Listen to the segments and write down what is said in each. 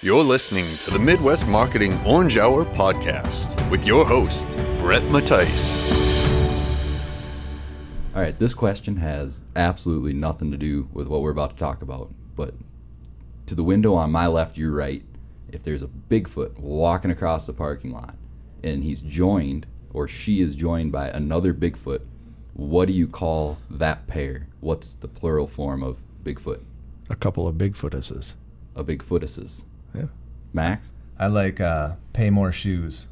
You're listening to the Midwest Marketing Orange Hour podcast with your host, Brett Mattice. All right, this question has absolutely nothing to do with what we're about to talk about, but to the window on my left, your right, if there's a Bigfoot walking across the parking lot and he's joined or she is joined by another Bigfoot, what do you call that pair? What's the plural form of Bigfoot? A couple of Bigfootuses. A Bigfootuses. Yeah. Max, I like uh, pay more shoes.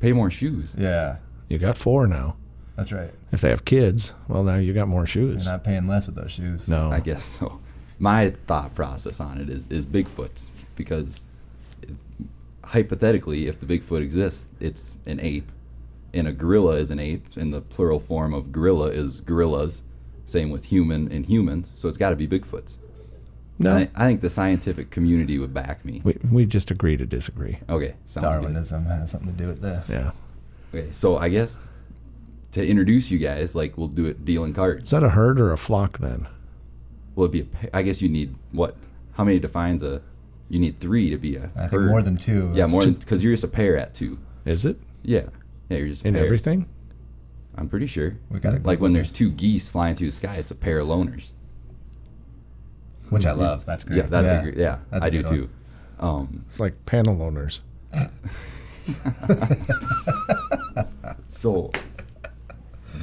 pay more shoes. Yeah, You got four now. that's right. If they have kids, well, now you got more shoes. You're not paying less with those shoes. No. I guess so. My thought process on it is is Bigfoot's because if, hypothetically, if the Bigfoot exists, it's an ape, and a gorilla is an ape, and the plural form of gorilla is gorillas. Same with human and humans, so it's got to be Bigfoots. No. I, I think the scientific community would back me. we, we just agree to disagree. Okay, sounds good. Darwinism has something to do with this. Yeah. Okay, so I guess to introduce you guys, like we'll do it dealing cards. Is that a herd or a flock then? Will it be a? pa- I guess you need what? How many defines a? You need three to be a. I think more than two. Yeah, more than because you're just a pair at two. Is it? Yeah, yeah, you're just a In pair. everything? I'm pretty sure. We gotta like when Google there's two geese flying through the sky, it's a pair of loners. Which I love. That's great. Yeah, that's a great. Yeah, That's a I do one. too. Um, It's like panel owners. so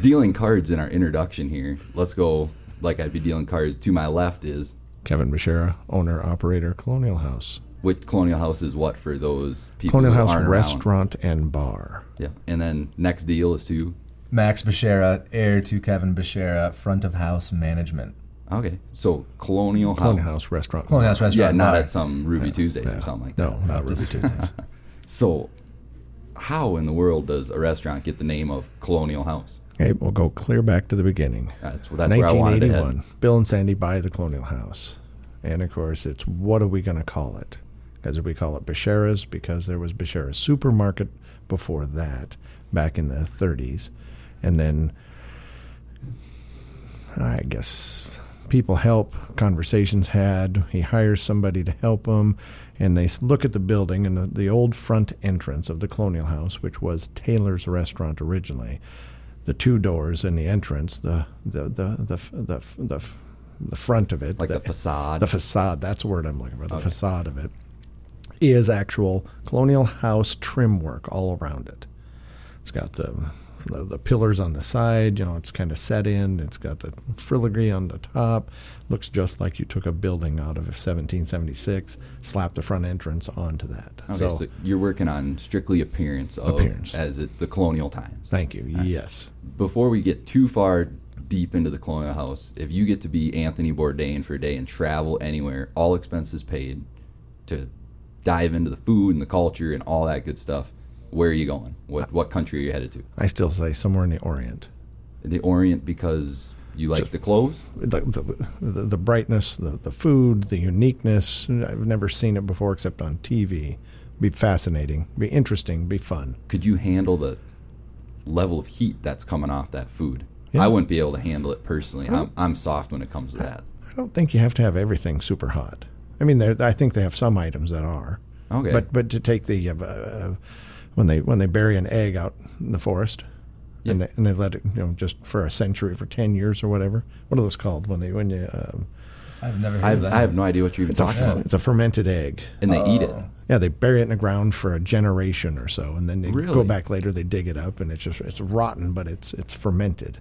dealing cards in our introduction here. Let's go. Like I'd be dealing cards. To my left is Kevin Bashara, owner, operator, Colonial House. which Colonial House is what for those people Colonial who House aren't around. restaurant and bar. Yeah, and then next deal is to Max Bashara, heir to Kevin Bashara, front of house management. Okay. So Colonial House. Colonial House restaurant. Colonial House restaurant. Yeah, not bar. at some Ruby Tuesdays or something like that. No, not Ruby Tuesdays. So, how in the world does a restaurant get the name of Colonial House? Okay, we'll go clear back to the beginning. That's, that's where I wanted to head. 1981. Bill and Sandy buy the Colonial House. And of course, it's what are we going to call it? Because we call it Bashara's because there was Bashara's supermarket before that, back in the 30s. And then I guess people help, conversations had. He hires somebody to help him, and they look at the building and the, the old front entrance of the Colonial House, which was Taylor's Restaurant originally. The two doors in the entrance, the the the the the, the, the front of it, Like the facade? the facade. That's the word I'm looking for. The facade of it is actual Colonial House trim work all around it. It's got the, the the pillars on the side. You know, it's kind of set in. It's got the filigree on the top. Looks just like you took a building out of 1776, slapped the front entrance onto that. Okay, so, so, you're working on strictly appearance of Appearance. as it, the colonial times. thank you. Yes. Before we get too far deep into the colonial house, if you get to be Anthony Bourdain for a day and travel anywhere, all expenses paid, to dive into the food and the culture and all that good stuff, where are you going? What what country are you headed to? I still say somewhere in the Orient. The Orient because you like the clothes. the, the, the, the brightness, the, the food, the uniqueness. I've never seen it before except on TV. Be fascinating, be interesting, be fun. could you handle the level of heat that's coming off that food? Yeah. I wouldn't be able to handle it personally. I'm, I'm soft when it comes to that. I don't think you have to have everything super hot. I mean, I think they have some items that are. Okay. But but to take the uh, uh, when they when they bury an egg out in the forest. And, they, and they let it, you know, just for a century, for ten years or whatever. What are those called when they when you? Um, I've never heard I of have, that. I have no idea what you're even it's a talking about. it's a fermented egg. And they eat it. Yeah, they bury it in the ground for a generation or so, and then they Really? go back later. They dig it up, and it's just it's rotten, but it's it's fermented.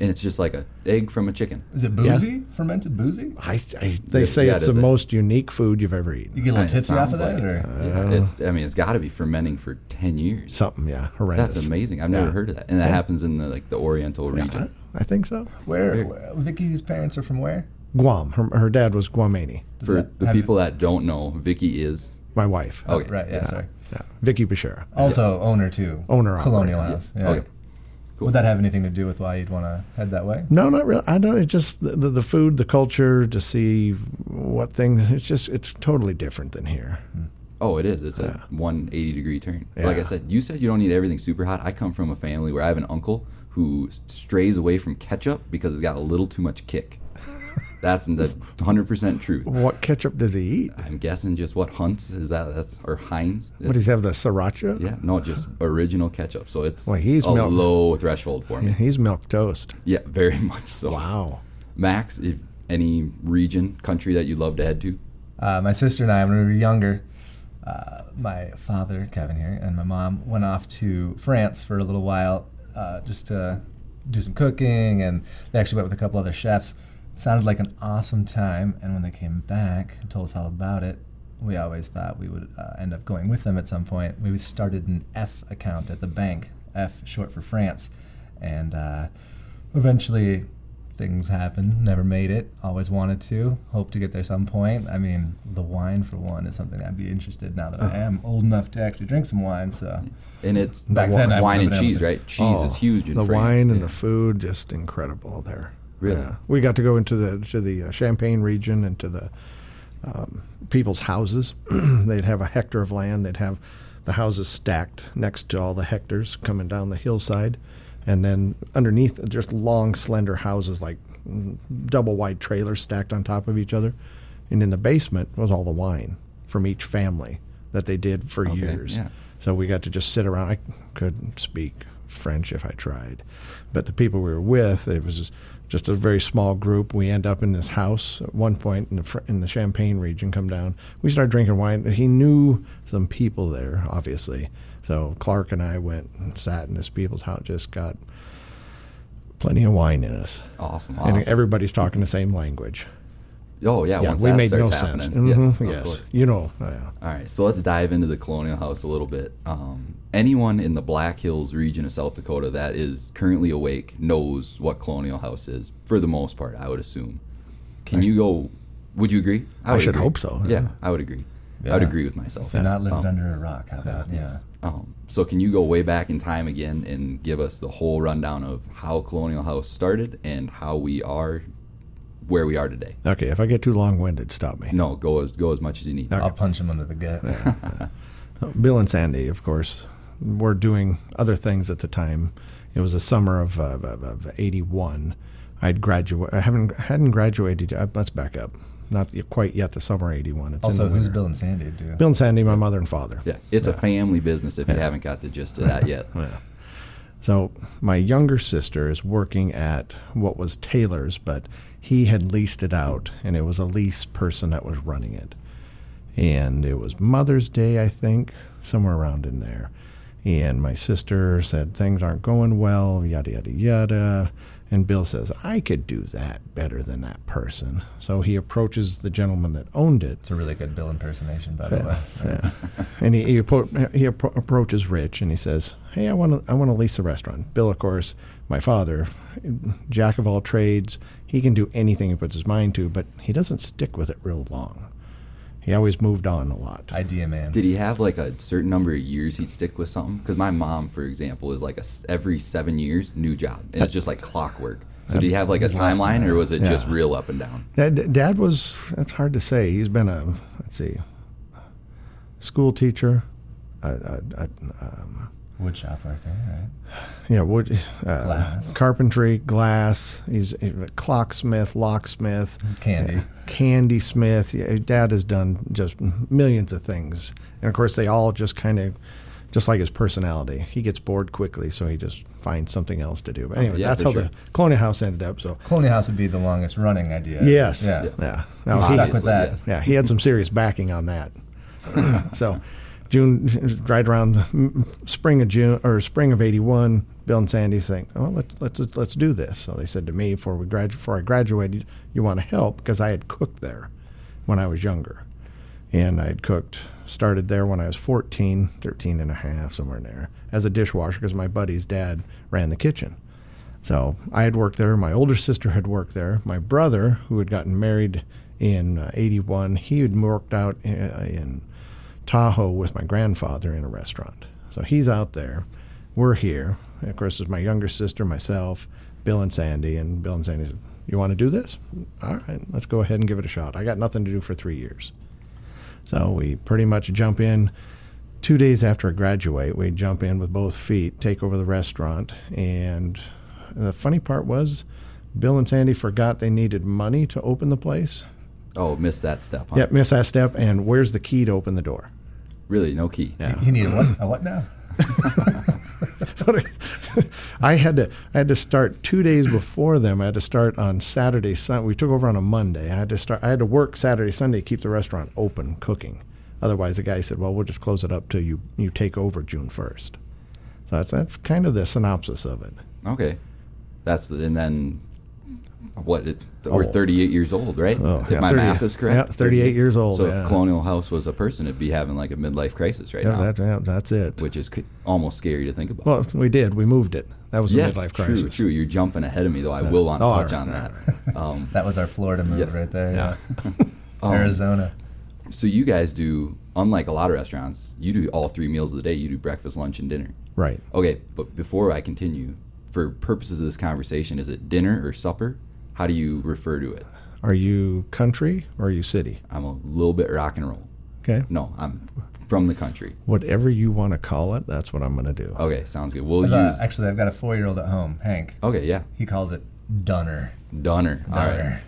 And it's just like a egg from a chicken. Is it boozy? Fermented boozy? I, I they Yeah, say yeah, it's the it? most unique food you've ever eaten. You get a little uh, tipsy off of that, like- or uh, yeah, it's. I mean, it's got to be fermenting for ten years. Something, yeah, horrendous. That's amazing. I've never Yeah. heard of that, and that happens in the like the Oriental region. I, I think so. where, where? Vicky's parents are from where? Guam. Her, her dad was Guamani. Does For that the have- people that don't know, Vicky is My wife. okay. Right. Yeah. Sorry. Yeah, Vicky Bashara. Also, owner too. Owner, of Colonial House. Yeah. Okay. Cool. Would that have anything to do with why you'd want to head that way? No, not really. I don't. It's just the, the, the food, the culture, to see what things. It's just it's totally different than here. Hmm. Oh, it is. It's a 180 degree turn. Yeah. Like I said, you said you don't need everything super hot. I come from a family where I have an uncle who strays away from ketchup because it's got a little too much kick. That's the 100% truth. What ketchup does he eat? I'm guessing just what Hunt's is that? That's or Heinz. What does he have? The sriracha? Yeah, no, just original ketchup. So it's Well, he's a milk- low threshold for me. He's milk toast. Yeah, very much so. Wow. Max, if any region, country that you'd love to head to? Uh, my sister and I, when we were younger, uh, my father, Kevin here, and my mom went off to France for a little while uh, just to do some cooking, and they actually went with a couple other chefs. It sounded like an awesome time, and when they came back and told us all about it, we always thought we would uh, end up going with them at some point. We started an F account at the bank, F short for France, and uh, eventually things happened. Never made it. Always wanted to. Hope to get there some point. I mean, the wine for one is something I'd be interested now that I am old enough to actually drink some wine. So And it's Back the then, I wine and cheese, to- right? Cheese is Oh, huge in France. the France. wine and Yeah. the food, just incredible there. Really? Yeah. We got to go into the to the uh, Champagne region and to the um, people's houses. they'd have a hectare of land. They'd have the houses stacked next to all the hectares coming down the hillside, and then underneath, just long, slender houses like mm, double wide trailers stacked on top of each other. And in the basement was all the wine from each family that they did for Okay, years. yeah. So we got to just sit around. I couldn't speak French if I tried, but the people we were with, it was just, a very small group. We end up in this house at one point in the in the Champagne region. Come down. We start drinking wine. He knew some people there, obviously. So Clark and I went and sat in this people's house. Just got plenty of wine in us, Awesome, awesome. and everybody's talking the same language. oh yeah, Yeah, once we that made no sense. Mhm, Yes, yes, you know. yeah. All right, so let's dive into the Colonial House a little bit. Um, anyone in the Black Hills region of South Dakota that is currently awake knows what Colonial House is, for the most part, I would assume. Can you go? Would you agree? I would should agree. hope so, Yeah, yeah. I would agree. I would agree with myself. they're not living Um, under a rock. How about yeah? Um, so can you go way back in time again and give us the whole rundown of how Colonial House started and how we are where we are today? Okay, if I get too long winded, stop me. No, go as go as much as you need. I'll punch him under the gut. Bill and Sandy, of course, were doing other things at the time. It was the summer of, uh, of, of '81. I'd graduate. I haven't hadn't graduated. Uh, let's back up. Not quite yet. The summer '81. It's Also, in the who's winter. Bill and Sandy? Do Bill and Sandy, my mother and father. Yeah, it's a family business if you haven't got the gist of that yet. Yeah. So my younger sister is working at what was Taylor's, but he had leased it out, and it was a lease person that was running it. And it was Mother's Day, I think, somewhere around in there. And my sister said things aren't going well, yada yada yada. And Bill says I could do that better than that person. So he approaches the gentleman that owned it, It's a really good Bill impersonation, by the way. yeah. and he he, appro- he appro- approaches Rich and he says, "Hey, I want to I want to lease a restaurant." Bill, of course, my father, jack of all trades, he can do anything he puts his mind to, but he doesn't stick with it real long. He always moved on a lot. Idea man. Did he have like a certain number of years he'd stick with something? Because my mom, for example, is like a s every seven years new job, and it's just like clockwork. So did he have like a timeline, or was it just real up and down? Dad, Dad was that's hard to say. He's been a let's see, school teacher, a, a, a, um, Wood shop worker, right? Yeah, wood, uh, Glass. carpentry, glass. He's, a clocksmith, locksmith, Candy. candy smith. Yeah, Dad has done just millions of things, and of course, they all just kind of, just like his personality. He gets bored quickly, so he just finds something else to do. But anyway, yeah, that's how sure. the Colonial House ended up. So Colonial House would be the longest running idea. yes, Yeah. yeah. Now, He's stuck with that. yes. yeah, he had some serious backing on that. so, June, right around spring of June or spring of '81, Bill and Sandy saying, "Oh, let's let's let's do this." So they said to me, before we gradu- before I graduated, "You want to help?" Because I had cooked there when I was younger, and I had cooked. Started there when I was 14, 13 and a half, somewhere in there, as a dishwasher because my buddy's dad ran the kitchen. So I had worked there. My older sister had worked there. My brother, who had gotten married in uh, 81, he had worked out in, in Tahoe with my grandfather in a restaurant. So he's out there. We're here. And of course, it's my younger sister, myself, Bill and Sandy. And Bill and Sandy said, You want to do this? All right, let's go ahead and give it a shot. I got nothing to do for three years. So we pretty much jump in two days after I graduate. We jump in with both feet, take over the restaurant. And the funny part was, Bill and Sandy forgot they needed money to open the place. Oh, miss that step. Huh? Yep, miss that step. And where's the key to open the door? Really, no key. Yeah. You need a what? A what now? I had to I had to start two days before them. I had to start on Saturday. Sun. We took over on a Monday. I had to start. I had to work Saturday, Sunday, keep the restaurant open, cooking. Otherwise, the guy said, "Well, we'll just close it up till you you take over June 1st. So that's that's kind of the synopsis of it. Okay, that's and then what? It, we're Oh. 38 years old, right? Oh, if yeah, my 30 math is correct. yeah, 38 years old, So yeah. if Colonial House was a person, it'd be having like a midlife crisis right Yeah, now, that, yeah, that's it. which is c- almost scary to think about. Well, we did. We moved it. That was a yes, midlife crisis. true. true. You're jumping ahead of me, though. I will want to Oh, touch right, on right, that. Um, That was our Florida move Yes. right there. Yeah. Yeah. Arizona. so you guys do, unlike a lot of restaurants, you do all three meals of the day. You do breakfast, lunch, and dinner. Right. Okay, but before I continue, for purposes of this conversation, is it dinner or supper? How do you refer to it? Are you country or are you city? I'm a little bit rock and roll. Okay. No, I'm from the country. Whatever you want to call it, that's what I'm going to do. Okay, sounds good. We'll I've, uh, use. actually, I've got a four-year-old at home, Hank. Okay, yeah, He calls it Dunner. Dunner. All right,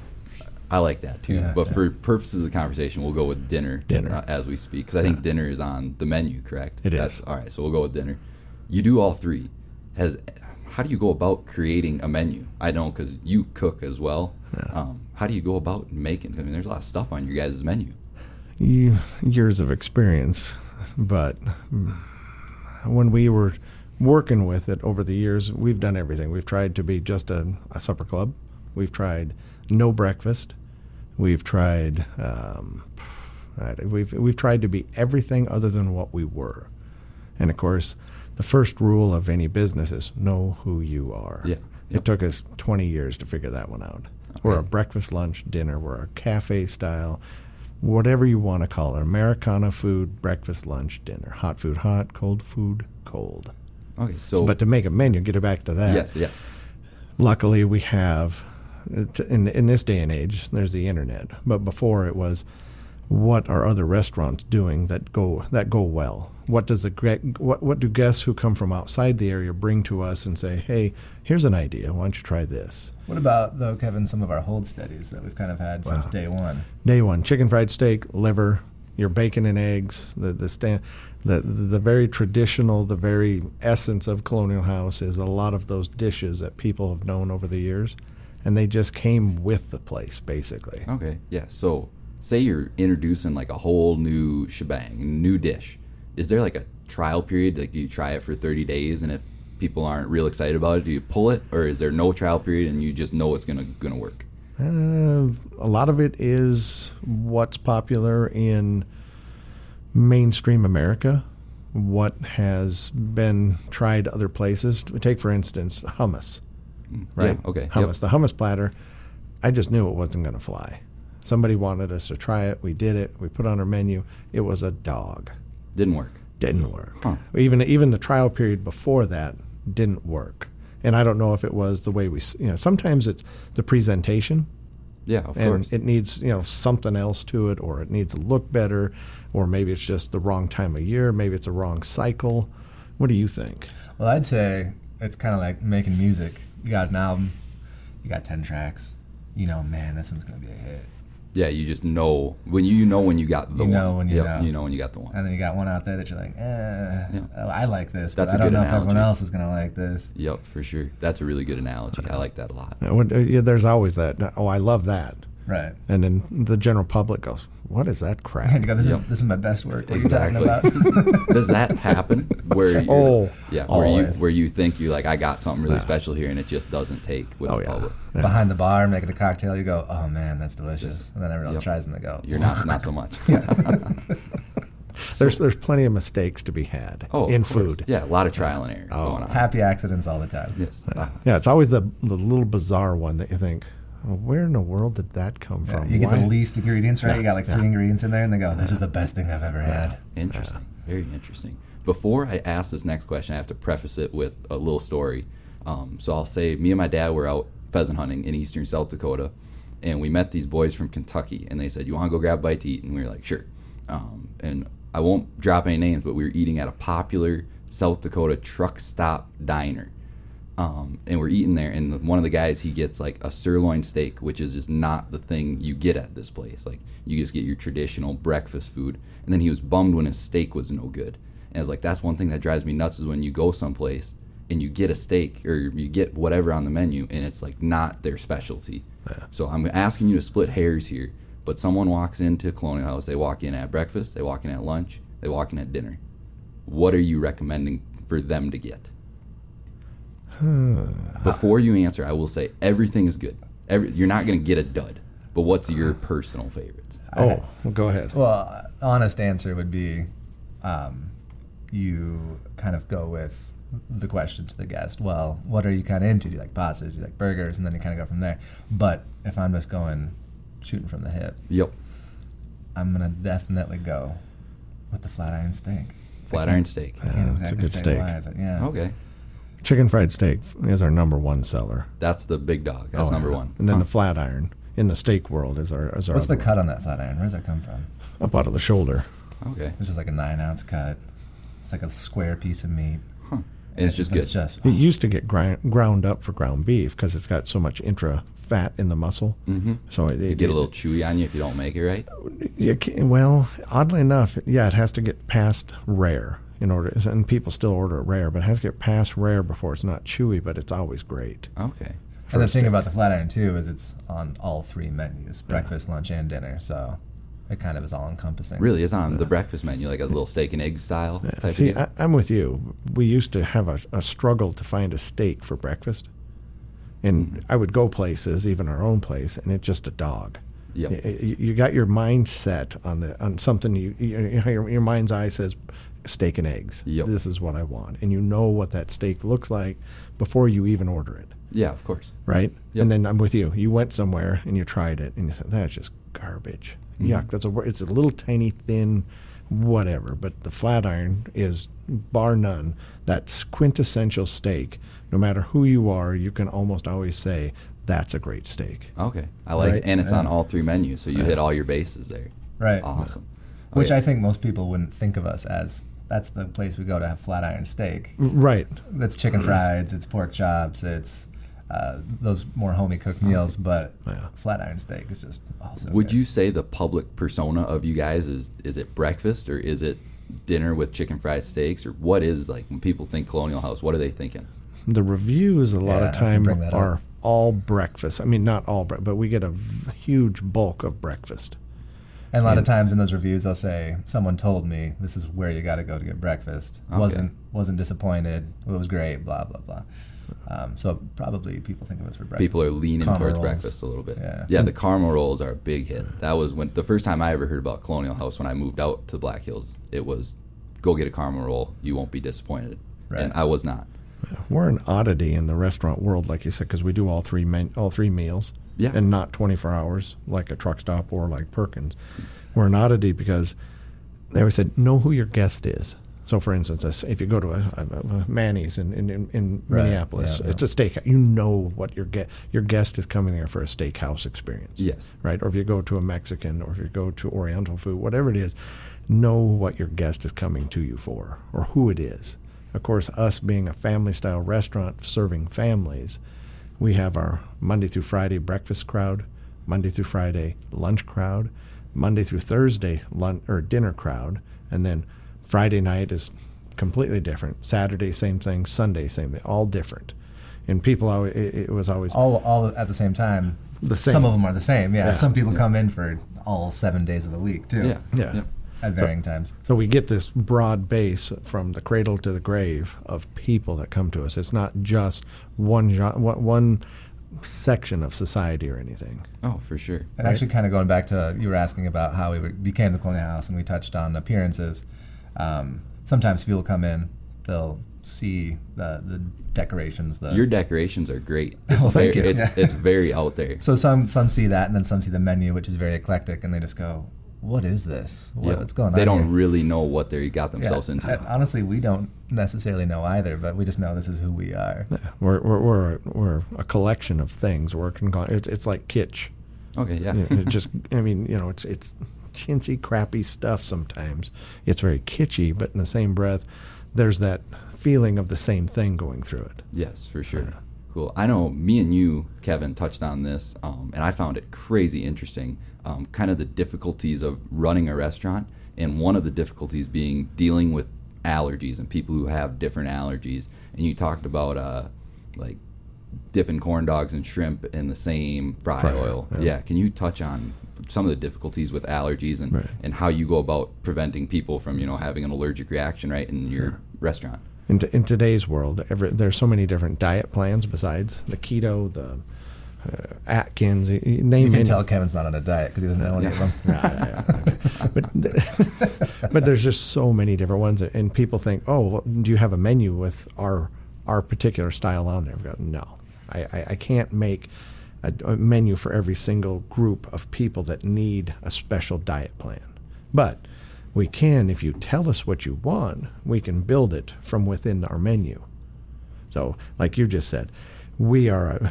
I like that too. Yeah, but yeah. for purposes of the conversation, we'll go with dinner. Dinner. uh, as we speak, because I think dinner is on the menu. Correct. It is. That's, all right, so we'll go with dinner. You do all three. Has how do you go about creating a menu? I know because you cook as well. Um, how do you go about making? I mean, there's a lot of stuff on your guys' menu. you, years of experience, but when we were working with it over the years, we've done everything. We've tried to be just a, a supper club. We've tried no breakfast. We've tried um, we've we've tried to be everything other than what we were. And of course, the first rule of any business is know who you are. Yeah. It took us 20 years to figure that one out. We're a breakfast, lunch, dinner. We're a cafe style, whatever you want to call it. Americana food, breakfast, lunch, dinner. Hot food, hot. Cold food, cold. Okay, so But to make a menu, get it back to that. yes, yes, Luckily, we have in in this day and age. There's the internet, but before it was, what are other restaurants doing that go that go well? What does the what what do guests who come from outside the area bring to us and say, hey, here's an idea. Why don't you try this? What about though, Kevin? Some of our hold steadies that we've kind of had since day one. Day one, chicken fried steak, liver, your bacon and eggs. The the stand, the the very traditional, the very essence of Colonial House is a lot of those dishes that people have known over the years, and they just came with the place basically. okay, yeah. So say you're introducing like a whole new shebang, a new dish. Is there like a trial period? Like do you try it for 30 days, and if people aren't real excited about it, do you pull it, or is there no trial period and you just know it's gonna gonna work? Uh, a lot of it is what's popular in mainstream America, what has been tried other places. Take, for instance, hummus, right? Yeah, okay, yep. Hummus. The hummus platter, I just knew it wasn't going to fly. Somebody wanted us to try it. We did it. We put on our menu. It was a dog. Didn't work. Didn't work. Huh. Even even the trial period before that didn't work. And I don't know if it was the way we, you know, sometimes it's the presentation Yeah, of and course. it needs you know something else to it or it needs to look better or maybe it's just the wrong time of year maybe it's a wrong cycle what do you think Well, I'd say it's kind of like making music. You got an album, you got ten tracks. You know, man, this one's gonna be a hit. Yeah, you just know when you know when you got the You one. know when you Yep, know. you know when you got the one. And then you got one out there that you're like, eh, I like this, That's but That's I a don't good know if everyone else is gonna like this. Yep, for sure. That's a really good analogy. I like that a lot. Uh, what- uh, yeah, there's always that oh i love that Right. and then the general public goes what is that crap And go, this, Yep. is, this is my best work. What Exactly. are you talking about? Does that happen where you Oh, yeah, where you always. where you think you like I got something really special here and it just doesn't take with oh the yeah public. Behind the bar, making a cocktail, you go, oh man, that's delicious. Yes. And then everyone else Yep. tries and they go, You're not not so much. there's there's plenty of mistakes to be had Oh, in food Yeah, a lot of trial and error Oh. going on. happy accidents all the time. Yes. Uh, yeah it's always the the little bizarre one that you think well, where in the world did that come Yeah, from you get Why- the least ingredients right. Yeah, you got like three ingredients in there, and they go, "This is the best thing I've ever had." Interesting. Very interesting. Before I ask this next question, I have to preface it with a little story. Um, so I'll say, me and my dad were out pheasant hunting in eastern South Dakota, and we met these boys from Kentucky, and they said, "You want to go grab a bite to eat?" And we were like, "Sure." Um, and I won't drop any names, but we were eating at a popular South Dakota truck stop diner. Um, and we're eating there, and one of the guys he gets like a sirloin steak, which is just not the thing you get at this place. Like you just get your traditional breakfast food, and then he was bummed when his steak was no good. And I was like, that's one thing that drives me nuts is when you go someplace and you get a steak or you get whatever on the menu, and it's like not their specialty. So I'm asking you to split hairs here. But someone walks into Colonial House, they walk in at breakfast, they walk in at lunch, they walk in at dinner. What are you recommending for them to get? Before you answer, I will say everything is good. Every, you're not going to get a dud. But what's your personal favorites? Oh, well, go ahead. Well, honest answer would be, um, you kind of go with the question to the guest. Well, what are you kind of into? Do you like pastas? Do you like burgers? And then you kind of go from there. But if I'm just going shooting from the hip, Yep. I'm gonna definitely go with the flat iron steak. Flat iron steak. I can't Yeah, it's a exactly good say steak. why, but yeah. Okay. Chicken fried steak is our number one seller. That's the big dog. That's Oh, number yeah. one. And then Huh. the flat iron in the steak world is our is our What's the other cut on that flat iron? Where does that come from? up out of the shoulder. Okay. It's just like a nine ounce cut. It's like a square piece of meat. Huh. And it's just good. It's just It used to get grind, ground up for ground beef because it's got so much intra fat in the muscle. Mm-hmm. So it, You it get a little chewy on you if you don't make it right. You can, well, oddly enough, yeah, it has to get past rare in order, and people still order it rare, but it has to get past rare before it's not chewy, but it's always great. Okay. And the thing steak. about the flat iron too is it's on all three menus: breakfast, lunch, and dinner. So it kind of is all encompassing. Really, it's on the breakfast menu, like a little steak and egg style type See, of. I, I'm with you. We used to have a, a struggle to find a steak for breakfast, and mm-hmm. I would go places, even our own place, and it's just a dog. Yep. Y- y- You, got your mind set on the on something. You, you, you know, your, your mind's eye says steak and eggs. Yep. This is what I want, and you know what that steak looks like before you even order it. Yeah, of course. right? Yep. And then I'm with you. You went somewhere and you tried it, and you said that's just garbage. Mm-hmm. Yuck! That's a it's a little tiny thin, whatever. But the flat iron is bar none that quintessential steak. No matter who you are, you can almost always say that's a great steak. Okay. I like Right. it. And it's on all three menus, so you hit all your bases there. Right. Awesome. Which Okay. I think most people wouldn't think of us as. That's the place we go to have flat iron steak. Right. That's chicken fries, it's pork chops, it's uh, those more homey cooked meals. But Yeah. flat iron steak is just also. Would good. you say the public persona of you guys is is it breakfast or is it dinner with chicken fried steaks or what is like when people think Colonial House? What are they thinking? The reviews a lot Yeah, of time bring that up. are all breakfast. I mean, not all, bre- but we get a v- huge bulk of breakfast. And a lot of times in those reviews, they'll say, "Someone told me this is where you got to go to get breakfast. Okay. wasn't wasn't disappointed. It was great. Blah blah blah." Um, so probably people think of us for breakfast. People are leaning Caramel towards rolls. breakfast a little bit. Yeah. yeah, the caramel rolls are a big hit. That was when the first time I ever heard about Colonial House when I moved out to the Black Hills. It was go get a caramel roll. You won't be disappointed. Right. And I was not. We're an oddity in the restaurant world, like you said, because we do all three men, all three meals, Yeah. and not 24 hours like a truck stop or like Perkins. We're an oddity because they always said know who your guest is. So, for instance, if you go to a, a, Manny's in, in, in, Right. Minneapolis, Yeah, it's a steakhouse. You know what your get your guest is coming there for a steakhouse experience. Yes. right. Or if you go to a Mexican, or if you go to Oriental food, whatever it is, know what your guest is coming to you for, or who it is. Of course, us being a family style restaurant serving families, we have our Monday through Friday breakfast crowd, Monday through Friday lunch crowd, Monday through Thursday lunch or dinner crowd, and then Friday night is completely different. Saturday same thing, Sunday same thing, all different. And people always it, it was always all all at the same time. The same. Some of them are the same. Yeah. Yeah. Some people come in for all seven days of the week too. Yeah. Yeah. Yep. At varying times. So we get this broad base from the cradle to the grave of people that come to us. It's not just one gen- one one section of society or anything. Oh, for sure. And actually, kind of going back to you were asking about how we became the Colonial House, and we touched on appearances. Um, sometimes people come in, they'll see the the decorations. The Your decorations are great. Well, thank Very- you. It's, Yeah. it's very out there. so some some see that, and then some see the menu, which is very eclectic, and they just go, "What is this? What, Yeah. What's going They on?" They don't here?" really know what they got Yeah. themselves into. Uh, Honestly, we don't necessarily know either, but we just know this is who we are. We're we're we're, we're a collection of things. We're con- it's, it's like kitsch. Okay, yeah. You know, it just I mean you know it's it's chintzy crappy stuff sometimes. It's very kitschy, but in the same breath, there's that feeling of the same thing going through it. Yes, for sure. Cool. I know me and you, Kevin, touched on this, um, and I found it crazy interesting. Um, kind of the difficulties of running a restaurant, and one of the difficulties being dealing with allergies and people who have different allergies. And you talked about uh, like dipping corn dogs and shrimp in the same fry, Fry oil. oil, Yeah. Can you touch on some of the difficulties with allergies and, Right. and how you go about preventing people from you know having an allergic reaction right in your restaurant? In, t- in today's world, every, there's so many different diet plans besides the keto, the Uh, Atkins, you, you name You can any- tell Kevin's not on a diet because he doesn't know any of them. but but there's just so many different ones, and people think, oh, well, do you have a menu with our our particular style on there? I've got no, I, I, I can't make a, a menu for every single group of people that need a special diet plan, but we can if you tell us what you want, we can build it from within our menu. So, like you just said, we are. Uh,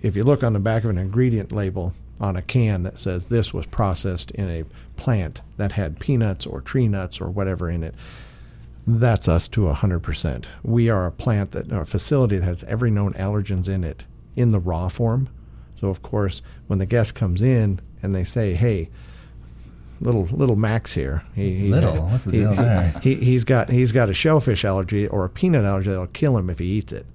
if you look on the back of an ingredient label on a can that says this was processed in a plant that had peanuts or tree nuts or whatever in it, that's us to hundred percent. We are a plant that, or a facility that has every known allergens in it in the raw form. So, of course, when the guest comes in and they say, "Hey," little little Max here. He, he, Little? What's the deal there? He, he's got he's got a shellfish allergy or a peanut allergy that'll kill him if he eats it.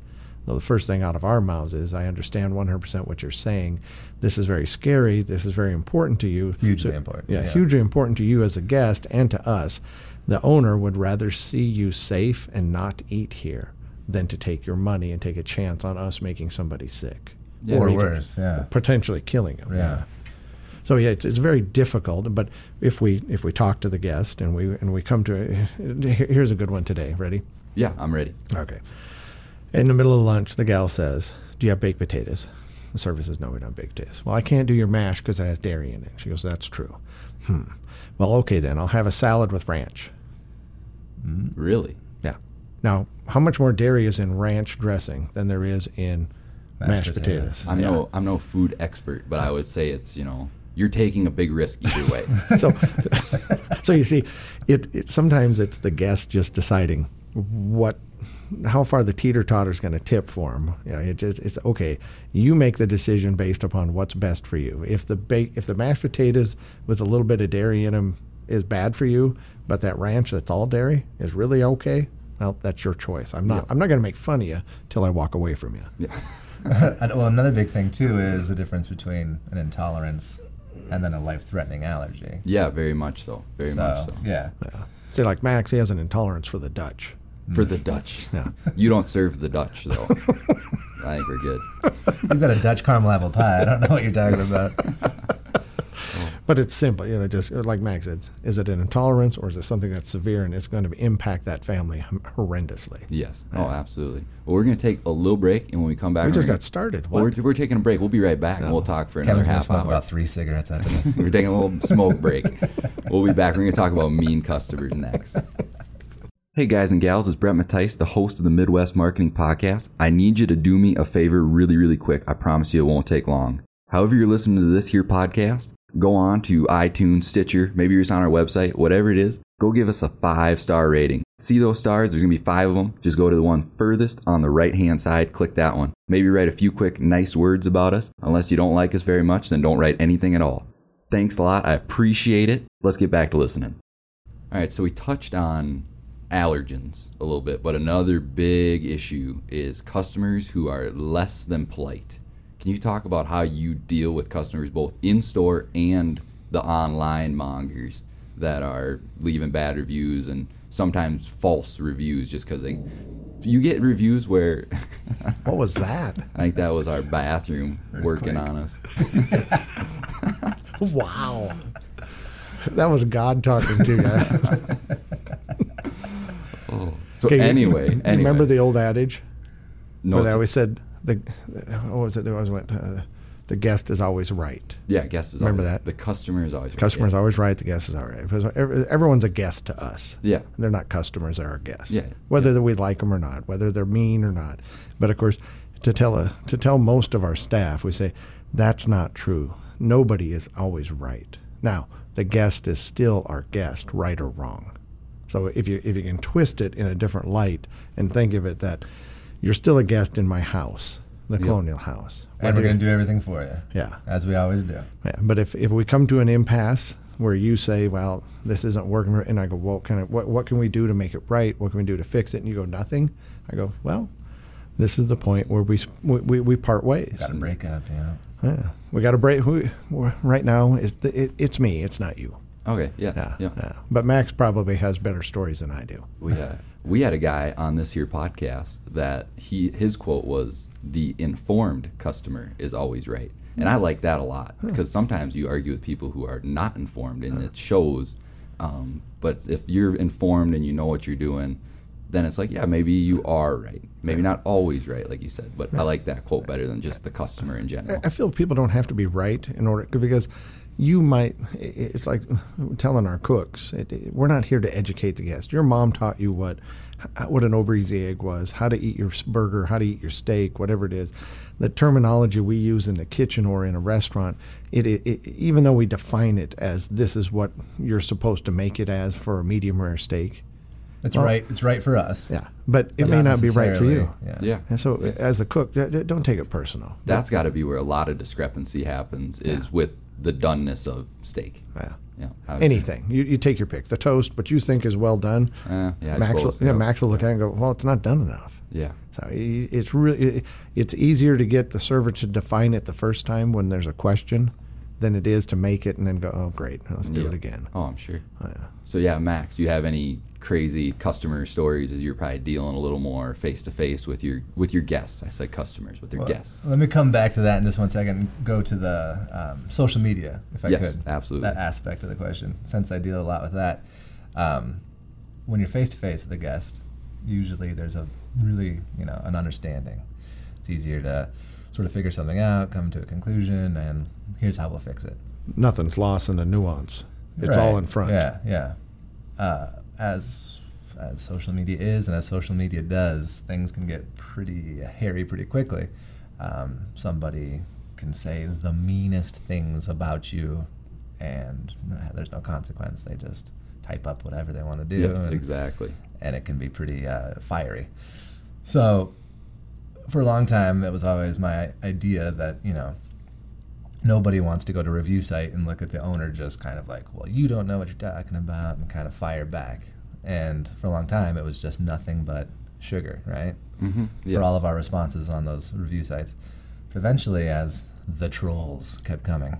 So the first thing out of our mouths is, "I understand 100% what you're saying. This is very scary. This is very important to you. Hugely important, Yeah, yeah. hugely important to you as a guest and to us. The owner would rather see you safe and not eat here than to take your money and take a chance on us making somebody sick, Yeah. or worse, yeah. potentially killing him. Yeah. So yeah, it's, it's very difficult. But if we if we talk to the guest and we and we come to a, here's a good one today. Ready? Yeah, I'm ready. Okay. In the middle of lunch, the gal says, "Do you have baked potatoes?" The server says, "No, we don't have baked potatoes." Well, I can't do your mash because it has dairy in it. She goes, "That's true." Hmm. Well, okay then. I'll have a salad with ranch. Really? Yeah. Now, how much more dairy is in ranch dressing than there is in mashed, potatoes. I'm Yeah. no I'm no food expert, but I would say it's you know you're taking a big risk either way. so, so you see, it, it sometimes it's the guest just deciding what, how far the teeter totter is going to tip for him. You know, it just it's okay. You make the decision based upon what's best for you. If the ba- if the mashed potatoes with a little bit of dairy in them is bad for you, but that ranch that's all dairy is really okay. Well, that's your choice. I'm not. I'm not going to make fun of you till I walk away from you. yeah. Well, another big thing too is the difference between an intolerance and then a life-threatening allergy. Yeah, very much so. Very much so. Yeah. Yeah. See, like Max, he has an intolerance for the Dutch. For the Dutch. Yeah. You don't serve the Dutch though. I think we're good. You've got a Dutch caramel apple pie. I don't know what you're talking about. But it's simple, you know, just like Max said, is it an intolerance or is it something that's severe and it's going to impact that family horrendously? Yes. Oh, absolutely. Well, we're going to take a little break, and when we come back, We we're just gonna- got started. Well, we're, we're taking a break. We'll be right back, and we'll talk for another Kevin's gonna half smoke hour. about three cigarettes after this. we're taking a little smoke break. We'll be back. We're going to talk about mean customers next. Hey guys and gals, it's Brett Mattice, the host of the Midwest Marketing Podcast. I need you to do me a favor really, really quick. I promise you it won't take long. However you're listening to this here podcast, go on to iTunes, Stitcher, maybe you're just on our website, whatever it is, go give us a five star rating. See those stars? There's going to be five of them. Just go to the one furthest on the right hand side, click that one. Maybe write a few quick, nice words about us. Unless you don't like us very much, then don't write anything at all. Thanks a lot. I appreciate it. Let's get back to listening. All right, so we touched on allergens a little bit, but another big issue is customers who are less than polite. Can you talk about how you deal with customers both in store and the online mongers that are leaving bad reviews and sometimes false reviews just because they you get reviews where What was that? I think that was our bathroom working on us. wow. That was God talking to you. So Okay, anyway, you anyway, remember the old adage no, they always said the what was it? They always went. Uh, the guest is always right. yeah, guest is remember always, that? the customer is always right, Customer's yeah. always right. The guest is all right. Because everyone's a guest to us. Yeah. They're not customers. They're our guests. Yeah, Whether we like them or not, whether they're mean or not. But of course, to tell a to tell most of our staff, we say that's not true. Nobody is always right. Now, the guest is still our guest, right or wrong. So if you if you can twist it in a different light and think of it that you're still a guest in my house, the colonial house. And we're going to do everything for you. Yeah. As we always do. Yeah, but if, if we come to an impasse where you say, "Well, this isn't working," and I go, "Well, kind of what what can we do to make it right? What can we do to fix it?" and you go, "Nothing," I go, "Well, this is the point where we we, we, part ways. Got to break up, know. Yeah, we got to break. We, right now, it's it, it's me. It's not you. Okay. Yes. Yeah, Yeah. yeah. But Max probably has better stories than I do. We uh, we had a guy on this here podcast that he his quote was the informed customer is always right, and I like that a lot because sometimes you argue with people who are not informed and it shows. Um, but if you're informed and you know what you're doing, then it's like yeah maybe you are right, maybe not always right like you said. But I like that quote better than just the customer in general. I feel people don't have to be right in order because you might. It's like telling our cooks, it, it- we're not here to educate the guest. Your mom taught you what what an over easy egg was, how to eat your burger, how to eat your steak, whatever it is. The terminology we use in the kitchen or in a restaurant, it, it, it even though we define it as this is what you're supposed to make it as for a medium rare steak, It's Well- right. It's right for us. yeah, but it But may not be right for you. Yeah. yeah. And so, as a cook, d- d- don't take it personal. That's got to be where a lot of discrepancy happens is with the doneness of steak. Yeah. Yeah, Anything you, you take your pick. The toast, what you think is well done. Uh, yeah, Max, suppose, will, yeah, yeah. Max will look at it and go, "Well, it's not done enough." Yeah, So it's really it's easier to get the server to define it the first time when there's a question than it is to make it and then go, "Oh, great, let's do Yeah. it again." Oh, I'm sure. Oh, yeah. So yeah, Max, do you have any crazy customer stories as you're probably dealing a little more face to face with your with your guests? I said customers with their Well, guests. Let me come back to that in just one second and go to the um, social media, if I Yes, could. absolutely. That aspect of the question, since I deal a lot with that. Um, when you're face to face with a guest, usually there's a really, you know, an understanding. It's easier to sort of figure something out, come to a conclusion, and here's how we'll fix it. Nothing's lost in the nuance. It's all in front. Yeah, yeah. Uh, as as social media is, and as social media does, things can get pretty hairy pretty quickly. Um, somebody can say the meanest things about you, and there's no consequence. They just type up whatever they want to do. Yes, and- exactly. and it can be pretty uh, fiery. So, for a long time, it was always my idea that you know nobody wants to go to review site and look at the owner just kind of like, well, you don't know what you're talking about, and kind of fire back. And for a long time, it was just nothing but sugar, right? Mm-hmm. For all of our responses on those review sites. But eventually, as the trolls kept coming,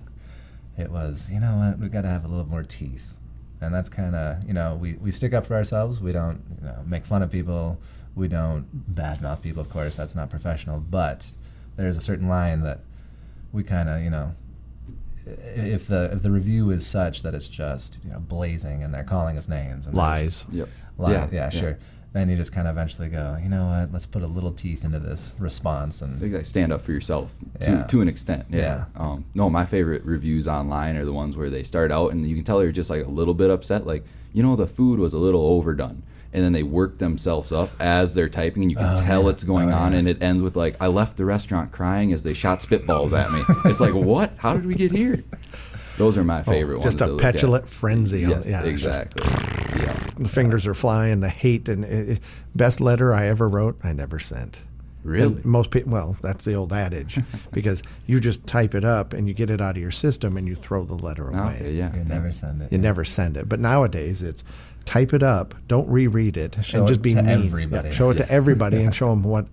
it was, you know what, we've got to have a little more teeth. And that's kind of, you know, we, we stick up for ourselves. We don't, you know, make fun of people. We don't badmouth people, of course. That's not professional. But there's a certain line that we kind of, you know, if the if the review is such that it's just you know blazing and they're calling us names and Lies. Yep. Li- Yeah, yeah, yeah. sure. Then you just kind of eventually go, you know what? Let's put a little teeth into this response, and think I stand up for yourself to, Yeah. to an extent. Yeah. Um, no, my favorite reviews online are the ones where they start out and you can tell they're just like a little bit upset, like you know the food was a little overdone, and then they work themselves up as they're typing, and you can tell it's going on, and it ends with like I left the restaurant crying as they shot spitballs at me. it's like what? How did we get here? Those are my favorite ones. Oh, Just to a petulant frenzy. on- Yes, yeah, it's just- exactly. yeah. the fingers are flying. The hate and uh, best letter I ever wrote, I never sent. Really? And most people, well, that's the old adage, because you just type it up and you get it out of your system and you throw the letter away. Okay, yeah. you never send it. You never send it. But nowadays, it's type it up, don't reread it, Show and it just be to mean. everybody. Yeah, show it Yes. to everybody and show them what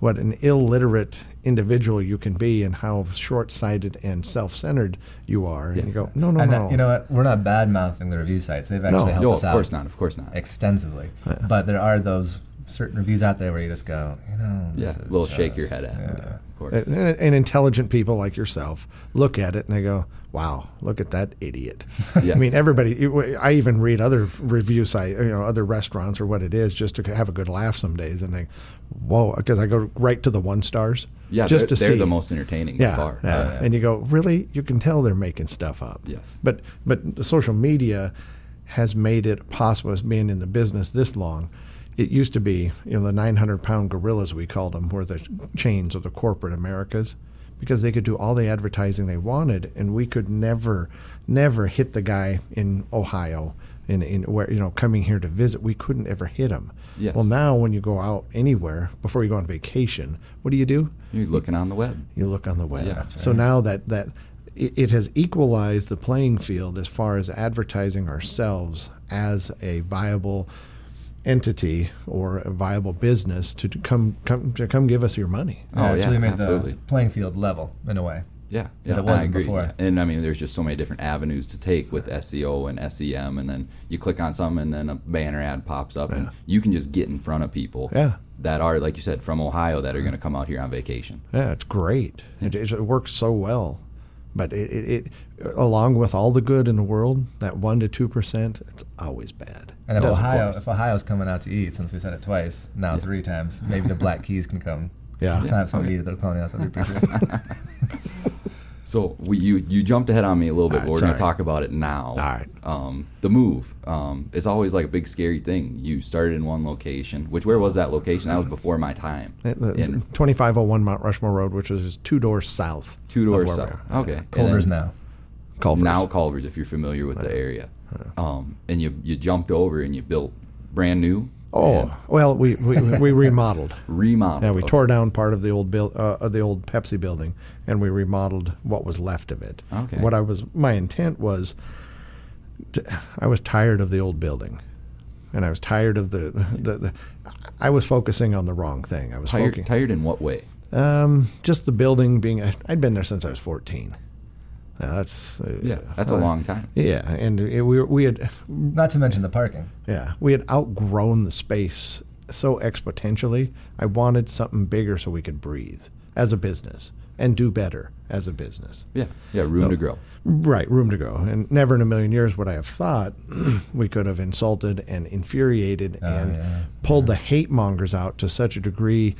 what an illiterate individual you can be and how short-sighted and self-centered you are. And you go, no, no, and no. uh, you know what? We're not bad mouthing the review sites. They've actually helped No, us out. of course not. Of course not. extensively. But there are those certain reviews out there where you just go, you know, Yeah, this a is little shake your head at. yeah. Of course. and, and intelligent people like yourself look at it and they go, "Wow, look at that idiot." Yes. I mean, everybody. I even read other review site, you know, other restaurants or what it is, just to have a good laugh some days and think, "Whoa," because I go right to the one stars. Yeah, just they're, to they're see the most entertaining Yeah, far. yeah. Uh, and you go, really? You can tell they're making stuff up. Yes. But but the social media has made it possible as being in the business this long. It used to be, you know, the 900 pound gorillas we called them were the chains of the corporate Americas because they could do all the advertising they wanted, and we could never, never hit the guy in Ohio in, in where you know coming here to visit, we couldn't ever hit him. Yes. Well, now when you go out anywhere before you go on vacation, what do you do? You're looking on the web. You look on the web. Yeah, that's So now that that it has equalized the playing field as far as advertising ourselves as a viable entity or a viable business to, to come come to come give us your money. Oh, it's yeah, really made absolutely. the playing field level in a way. Yeah, That yeah, it wasn't I agree. before. And I mean, there's just so many different avenues to take with SEO and SEM, and then you click on something, and then a banner ad pops up, and you can just get in front of people Yeah. that are, like you said, from Ohio that are going to come out here on vacation. Yeah, it's great. It, it works so well. But it, it, it, along with all the good in the world, that one to two percent, it's always bad. And if Yes, of Ohio, course. if Ohio's coming out to eat, since we said it twice, now three times, maybe the Black Keys can come. Yeah. Let's have somebody eat at their colonial house. That'd be pretty cool. So we, you you jumped ahead on me a little bit, All right, but we're going to sorry. talk about it now. All right. Um, the move. Um, it's always like a big scary thing. You started in one location. Which where was that location? That was before my time. In 2501 Mount Rushmore Road, which is two doors south. two of doors where we south. are. Okay. And Culver's now. Culver's. now Culver's, if you're familiar with the area. Um, and you you jumped over and you built brand new. Oh and well, we we, we remodeled. remodeled. Yeah, we Okay. tore down part of the old build, uh, of the old Pepsi building, and we remodeled what was left of it. Okay. What I was, my intent was, to, I was tired of the old building, and I was tired of the the. the I was focusing on the wrong thing. I was Tired, focusing, tired in what way? um, just the building being. I'd been there since I was fourteen. Yeah, that's uh, Yeah, that's a uh, long time. Yeah, and it, we were- we had Not to mention the parking. yeah, we had outgrown the space so exponentially. I wanted something bigger so we could breathe as a business and do better as a business. Yeah, yeah, room to grow. Right, room to go. And never in a million years would I have thought we could have insulted and infuriated and yeah. pulled the hate mongers out to such a degree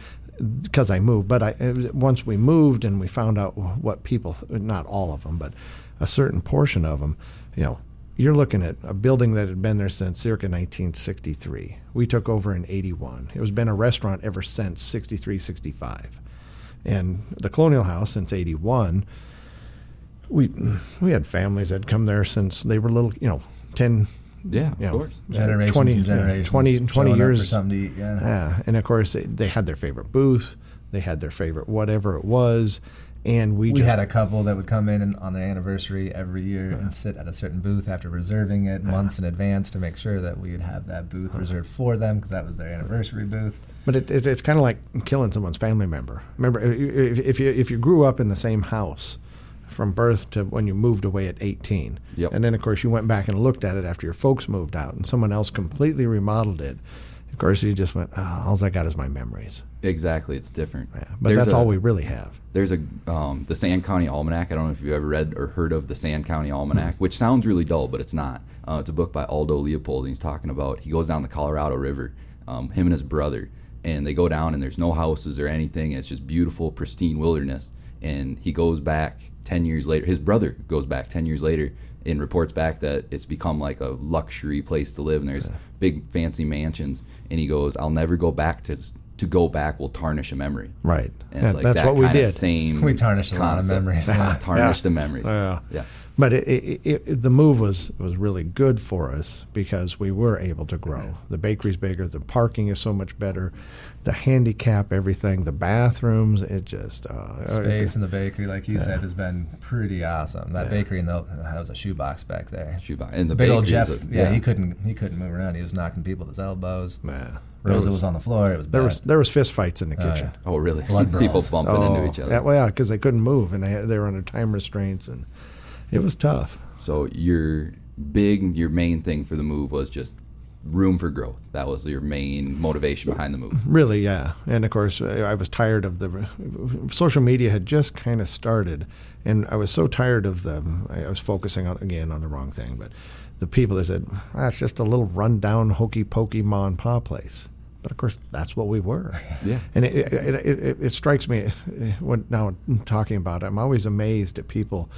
because I moved. But I, uh, once we moved and we found out what people, not all of them, but a certain portion of them, you know, you're looking at a building that had been there since circa 1963. We took over in 81. It was been a restaurant ever since 63, 65. And the Colonial House since 81 we we had families that come there since they were little, you know, 10, Yeah, of you know, course. Generations 20, and yeah, generations. 20, 20 showing up years. for something to eat. Yeah. Yeah, and of course they, they had their favorite booth, they had their favorite whatever it was, and we, we just had a couple that would come in and on their anniversary every year and sit at a certain booth after reserving it months in advance to make sure that we would have that booth reserved for them because that was their anniversary booth. But it, it, it's kind of like killing someone's family member. Remember, i- i- if you if you grew up in the same house from birth to when you moved away at 18, Yep. and then of course you went back and looked at it after your folks moved out, and someone else completely remodeled it. Of course, you just went, oh, all I got is my memories. Exactly, it's different. Yeah, but There's that's a- all we really have. There's a um, the Sand County Almanac. I don't know if you've ever read or heard of the Sand County Almanac, which sounds really dull, but it's not. Uh, it's a book by Aldo Leopold, and he's talking about he goes down the Colorado River, um, him and his brother, and they go down and there's no houses or anything. It's just beautiful, pristine wilderness. And he goes back ten years later. His brother goes back ten years later and reports back that it's become like a luxury place to live, and there's big fancy mansions. And he goes, "I'll never go back to." To go back will tarnish a memory. Right. And it's like that's that what we kinda did. Same. We tarnish a lot of memories, yeah. Tarnished Yeah. the memories. Yeah. Yeah. But it, it, it, it- the move was, was really good for us because we were able to grow. The bakery's bigger, the parking is so much better, the handicap, everything, the bathrooms, it just uh, Space in the bakery, like you said, has been pretty awesome. That bakery in the that was a shoebox back there. Shoebox. And the Big old Jeff, a- yeah, he couldn't he couldn't move around. He was knocking people with his elbows. Yeah. There Rosa was- was, on the floor. It was There bad. was there was fist fights in the kitchen. yeah. Oh, really? Blood People brawls. bumping Oh, into each other. Yeah, well, yeah, because they couldn't move and they had, they were under time restraints and it was tough. So your big, your main thing for the move was just room for growth. That was your main motivation behind the move. Really, yeah. And of course, I was tired of the social media had just kind of started, and I was so tired of the. I was focusing on again on the wrong thing, but the people that said, ah, "It's just a little rundown, hokey pokey ma and pa place." But of course, that's what we were. Yeah. And it, it, it, it, strikes me when now talking about it, I'm always amazed at people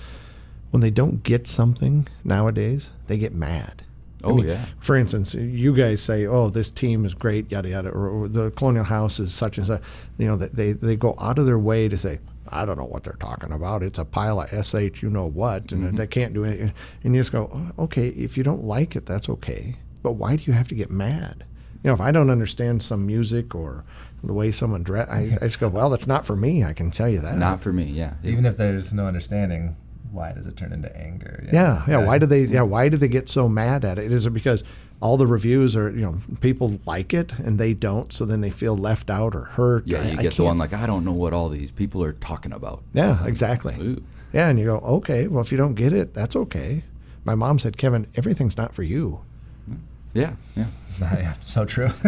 when they don't get something nowadays, they get mad. Oh, yeah. For instance, you guys say, "Oh, this team is great," yada yada, or, or the Colonial House is such and such. You know, they they go out of their way to say, I don't know what they're talking about. It's a pile of sh, you know what, and Mm-hmm. they can't do anything. And you just go, "Oh, okay, if you don't like it, that's okay. But why do you have to get mad? You know, if I don't understand some music or the way someone dress, I, I just go, well, that's not for me. I can tell you that. Not for me. Yeah. Even if there's no understanding, why does it turn into anger? Yeah, yeah. Why do they? Yeah, why do they get so mad at it? Is it because all the reviews are, you know, people like it and they don't, so then they feel left out or hurt? yeah, you I get the one like I don't know what all these people are talking about. Yeah, like, exactly. ooh. Yeah, and you go, okay, well, if you don't get it, that's okay. My mom said, Kevin, everything's not for you. Yeah, yeah. yeah, so true.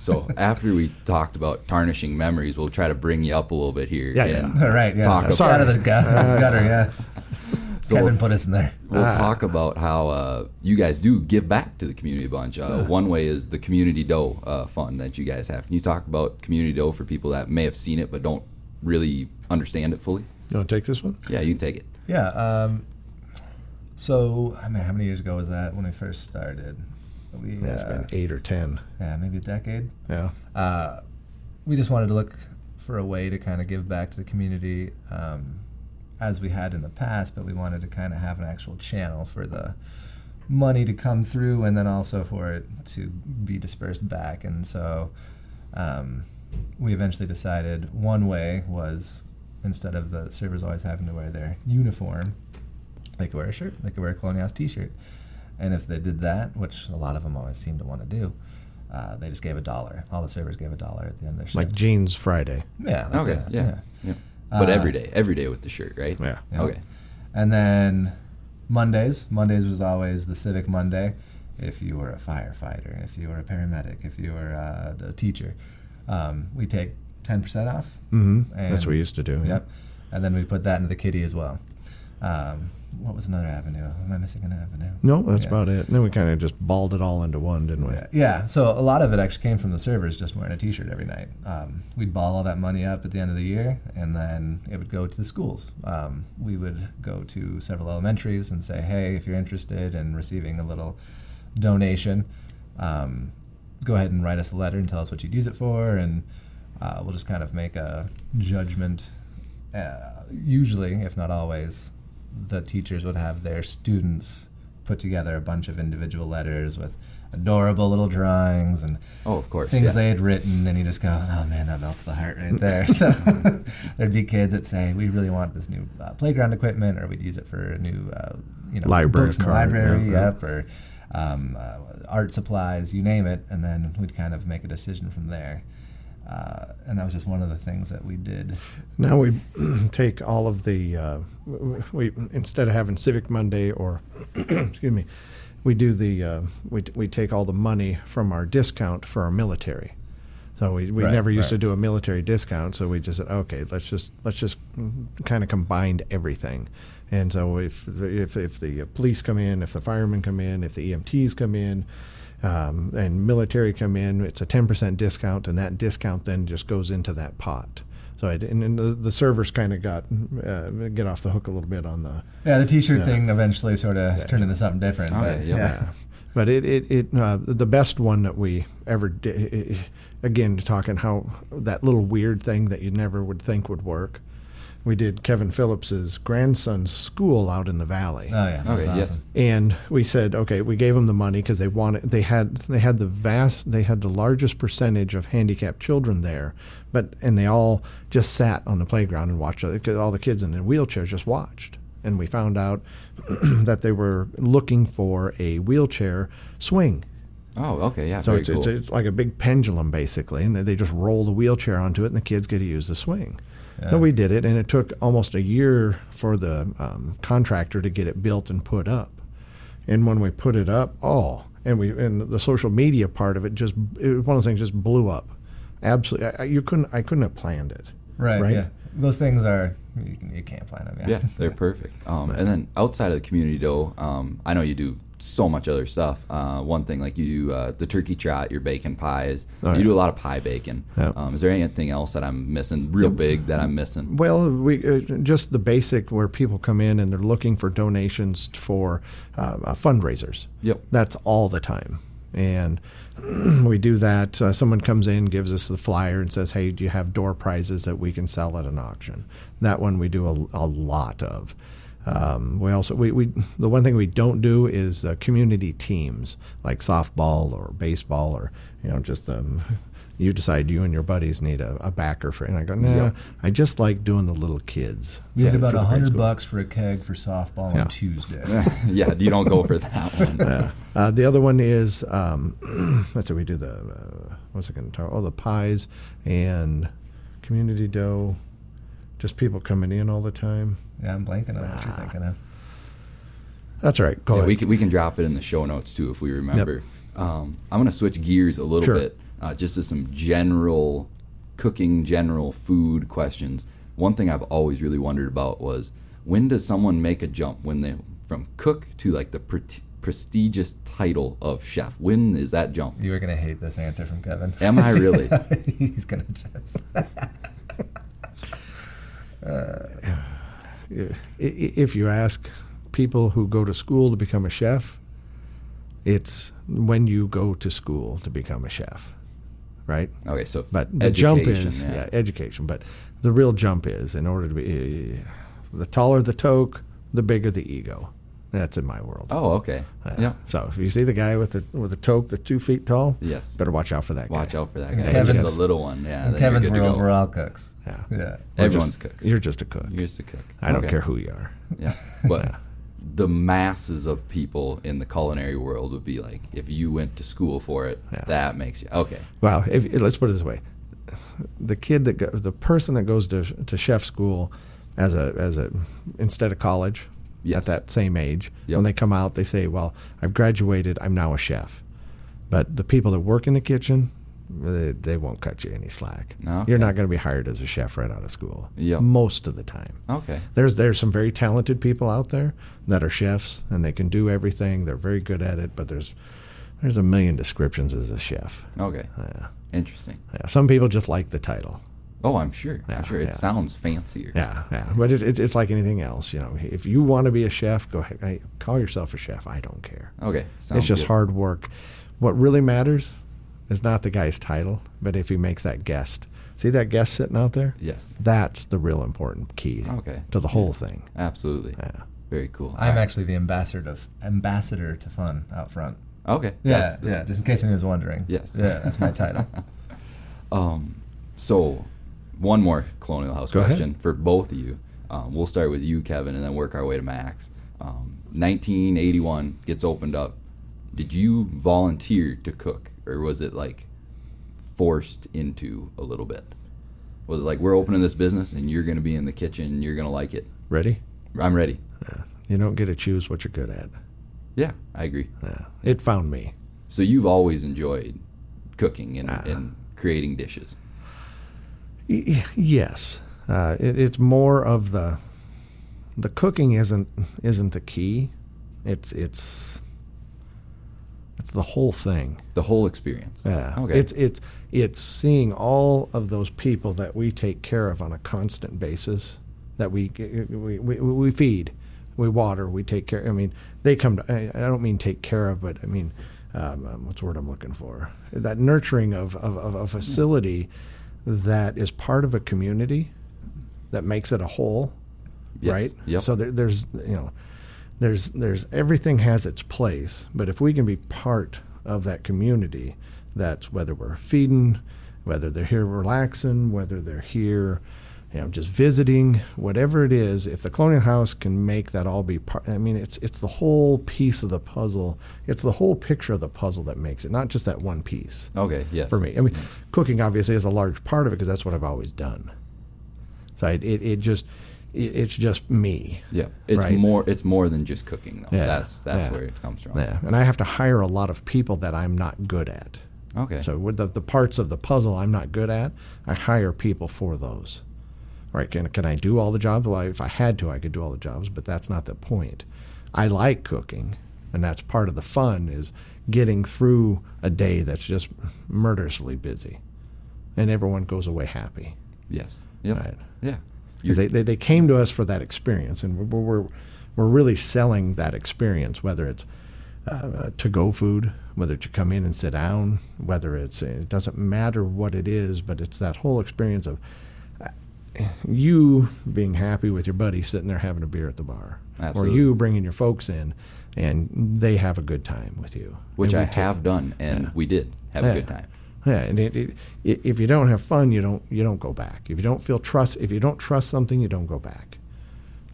So after we talked about tarnishing memories, we'll try to bring you up a little bit here. Yeah, and All right, yeah. Talk Get about- out of the gutter, yeah. So Kevin put us in there. We'll Ah. talk about how uh, you guys do give back to the community a bunch. Uh, one way is the Community Dough uh, fund that you guys have. Can you talk about Community Dough for people that may have seen it but don't really understand it fully? You want to take this one? Yeah, you can take it. Yeah. Um, so, I mean, how many years ago was that when we first started? We, Yeah, it's uh, been eight or ten. yeah, maybe a decade. Yeah. uh, we just wanted to look for a way to kind of give back to the community um, as we had in the past, but we wanted to kind of have an actual channel for the money to come through and then also for it to be dispersed back. And so um, we eventually decided one way was instead of the servers always having to wear their uniform, they could wear a shirt, they could wear a Colonial House t shirt. And if they did that, which a lot of them always seem to want to do, uh, they just gave a dollar. All the servers gave a dollar at the end of their shift. Like Jeans Friday. yeah, like Okay, that, yeah. yeah. But Uh, every day, every day with the shirt, right? Yeah. Yeah. Okay. And then Mondays. Mondays was always the Civic Monday. If you were a firefighter, if you were a paramedic, if you were uh, a teacher, um, we take ten percent off. hmm And- That's what we used to do. yeah. Yep. And then we put that into the kitty as well. Um, what was another avenue? Am I missing an avenue? No, that's Yeah. about it. And then we kind of just balled it all into one, didn't we? Yeah, yeah. So a lot of it actually came from the servers just wearing a T-shirt every night. Um, we'd ball all that money up at the end of the year, and then it would go to the schools. Um, we would go to several elementaries and say, "Hey, if you're interested in receiving a little donation, um, go ahead and write us a letter and tell us what you'd use it for, and uh, we'll just kind of make a judgment. Uh, usually, if not always, the teachers would have their students put together a bunch of individual letters with adorable little drawings and Oh, of course. things yes. they had written, and you just go, "Oh man, that melts the heart right there." so there'd be kids that say, "We really want this new uh, playground equipment," or we'd use it for a new, uh, you know, Library books in the card, library, yeah, yeah. yep, or um, uh, art supplies, you name it, and then we'd kind of make a decision from there. Uh, and that was just one of the things that we did. Now we take all of the uh, we instead of having Civic Monday or excuse me, we do the uh, we we take all the money from our discount for our military. So we, we Right, never used right. to do a military discount, so we just said okay, let's just let's just kind of combine everything. And so if the, if if the police come in, if the firemen come in, if the EMTs come in, um, and military come in, it's a 10% discount, and that discount then just goes into that pot. So I, and, and the, the servers kind of got uh, get off the hook a little bit on the Yeah, the T-shirt Yeah. thing eventually sort of turned into something different. Okay, but yeah. yeah. But it it, it uh, the best one that we ever did. Again, talking how that little weird thing that you never would think would work. We did Kevin Phillips's grandson's school out in the valley. Oh yeah, that's Okay, awesome. yes. and we said okay we gave them the money because they wanted they had they had the vast they had the largest percentage of handicapped children there but and they all just sat on the playground and watched because all the kids in the wheelchairs just watched and we found out that they were looking for a wheelchair swing Oh, okay. Yeah. so very it's, cool. it's it's like a big pendulum basically, and they- they just roll the wheelchair onto it, and the kids get to use the swing. Yeah. So we did it, and it took almost a year for the um, contractor to get it built and put up. And when we put it up, oh, and we and the social media part of it just it was one of those things just blew up. Absolutely, I, I- you couldn't I couldn't have planned it. Right, Right? Yeah. Those things are you, can, you can't plan them. Yeah. yeah, they're perfect. Um, and then outside of the community though, um, I know you do so much other stuff. Uh, one thing like you do uh, the turkey trot, your bacon pies. Oh, you do a lot of pie bacon. Yep. Um, is there anything else that I'm missing, real big that I'm missing? Well, we uh, just the basic where people come in and they're looking for donations for uh, uh, fundraisers. Yep. That's all the time. and we do that. Uh, someone comes in, gives us the flyer, and says, "Hey, do you have door prizes that we can sell at an auction?" That one we do a, a lot of. Um, we also we, we the one thing we don't do is uh, community teams like softball or baseball or you know just um, you decide you and your buddies need a, a backer for and I go nah Yep. I just like doing the little kids. You get about a hundred bucks for a keg for softball Yeah. on Tuesday. yeah, you don't go for that one. Yeah. Uh, the other one is um, let's say we do the uh, what's it going to talk? Oh, the pies and community dough. Just people coming in all the time. Yeah, I'm blanking on what you're thinking of. That's all right. Go Yeah, ahead. we can we can drop it in the show notes too if we remember. Um, I'm gonna switch gears a little Sure. bit, uh, just to some general cooking, general food questions. One thing I've always really wondered about was when does someone make a jump when they from cook to like the pre- prestigious title of chef? When is that jump? You are gonna hate this answer from Kevin. Am I really? He's gonna just. I- if you ask people who go to school to become a chef, it's when you go to school to become a chef, right? okay, so But the jump is yeah. education. But the real jump is in order to be the taller the toque, the bigger the ego. That's in my world. Oh, okay. Yeah. Yeah. So if you see the guy with the with the toque that's two feet tall, Yes. better watch out for that guy. Watch out for that guy. Kevin's- just a little one. Yeah. In then you're Kevin's world, go. we're all cooks. Yeah. Yeah. Or Everyone's just- cooks. You're just a cook. You're just a cook. I don't care who you are. Yeah. But the masses of people in the culinary world would be like, if you went to school for it, Yeah. that makes you okay. Well, if, let's put it this way: the kid that go, the person that goes to to chef school as a as a instead of college Yes. at that same age, Yep. when they come out, they say, "Well, I've graduated. I'm now a chef." But the people that work in the kitchen, they, they won't cut you any slack. Okay. You're not going to be hired as a chef right out of school. Yep. Most of the time. Okay. There's there's some very talented people out there that are chefs and they can do everything. They're very good at it, but there's there's a million descriptions as a chef. Okay. Yeah. Interesting. Yeah, some people just like the title. Oh, I'm sure. Yeah, I'm sure. It yeah. sounds fancier. Yeah, yeah. But it, it, it's like anything else. You know, if you want to be a chef, go ahead. Hey, call yourself a chef. I don't care. Okay. Sounds it's just good. hard work. What really matters is not the guy's title, but if he makes that guest. See that guest sitting out there? Yes. That's the real important key Okay. to the whole thing. Absolutely. Yeah. Very cool. I'm All right. actually the ambassador to ambassador to fun out front. Okay. Yeah, That's the- yeah. Just in case anyone's wondering. Yes. Yeah, that's my title. Um, so, one more Colonial House Go ahead. question for both of you. Um, we'll start with you, Kevin, and then work our way to Max. Um, 1981 gets opened up. Did you volunteer to cook, or was it like forced into a little bit? Was it like we're opening this business and you're going to be in the kitchen, you're going to like it? Ready? I'm ready. Yeah. You don't get to choose what you're good at. Yeah, I agree. Yeah. It found me. So you've always enjoyed cooking and, Ah. and creating dishes. Yes, uh, it, it's more of the the cooking isn't isn't the key. It's it's it's the whole thing. The whole experience. Yeah, Okay. it's it's it's seeing all of those people that we take care of on a constant basis. That we we, we, we feed, we water, we take care. I mean, they come to. I, I don't mean take care of, but I mean, um, what's the word I'm looking for? That nurturing of, of, of a facility that is part of a community that makes it a whole, Yes. right? Yep. So there, there's you know, there's there's everything has its place, but if we can be part of that community, that's whether we're feeding, whether they're here relaxing, whether they're here, you know, just visiting, whatever it is. If the Colonial House can make that all be part, I mean, it's it's the whole piece of the puzzle. It's the whole picture of the puzzle that makes it, not just that one piece okay. Yes. for me. I mean, mm-hmm. cooking obviously is a large part of it because that's what I've always done. So it, it, it just it, it's just me. Yeah, it's Right. more. It's more than just cooking, though. Yeah, That's that's yeah. where it comes from. Yeah, and I have to hire a lot of people that I'm not good at. Okay. So with the, the parts of the puzzle I'm not good at, I hire people for those. Right? Can can I do all the jobs? Well, if I had to, I could do all the jobs, but that's not the point. I like cooking, and that's part of the fun is getting through a day that's just murderously busy, and everyone goes away happy. yes. Yep. Right. Yeah. Because they, they, they came to us for that experience, and we're, we're, we're really selling that experience, whether it's uh, to go food, whether it's you come in and sit down, whether it's it doesn't matter what it is, but it's that whole experience of you being happy with your buddy sitting there having a beer at the bar, Absolutely. or you bringing your folks in and they have a good time with you, Which I we take- have done, and we did have a good time. Yeah, and it, it, i if you don't have fun, you don't you don't go back. If you don't feel trust, if you don't trust something, you don't go back.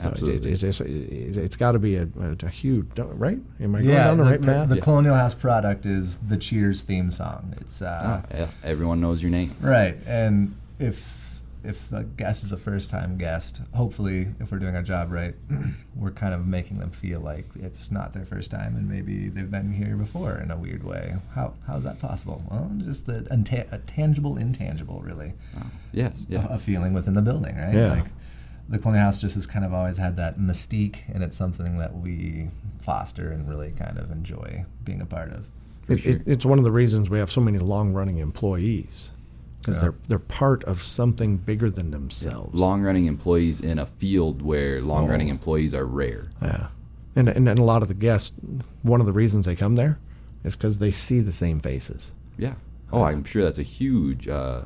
So it- Absolutely. it's it's, it's, it's got to be a, a, a huge right. Am I going yeah, down the, the, right the- path? the Yeah. Colonial House product is the Cheers theme song. It's uh, Oh, yeah, everyone knows your name. Right, and if if the guest is a first time guest, hopefully, if we're doing our job right, we're kind of making them feel like it's not their first time, and maybe they've been here before in a weird way. How how is that possible? Well, just the unta- a tangible, intangible, really, Yes, yeah. a, a feeling within the building, right? Yeah. Like the Colonial House just has kind of always had that mystique, and it's something that we foster and really kind of enjoy being a part of. It, it, it's one of the reasons we have so many long running employees because Yeah. they're they're part of something bigger than themselves. Long running employees in a field where long running employees are rare. Yeah, and, and and a lot of the guests, one of the reasons they come there is because they see the same faces. Yeah. Oh, I'm sure that's a huge uh,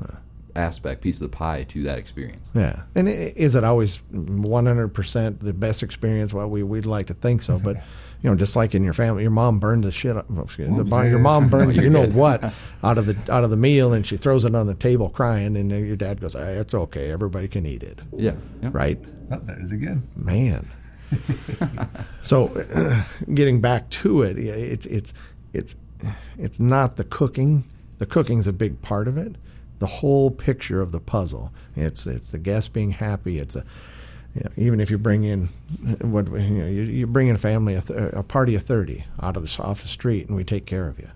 aspect, piece of the pie to that experience. Yeah, and is it always 100% the best experience? Well, we we'd like to think so, but you know, just like in your family, your mom burned the shit. Up, oh, excuse me, the, your mom burned you're you know what out of the out of the meal, and she throws it on the table crying, and then your dad goes, "Ah, "It's okay, everybody can eat it." Yeah. yeah. Right? Oh, there again. man. so, getting back to it, it's it's it's it's not the cooking. The cooking's a big part of it. The whole picture of the puzzle. It's it's the guest being happy. It's a you know, even if you bring in what you know, you, you bring in a family a, th- a party of thirty out of the off the street, and we take care of you.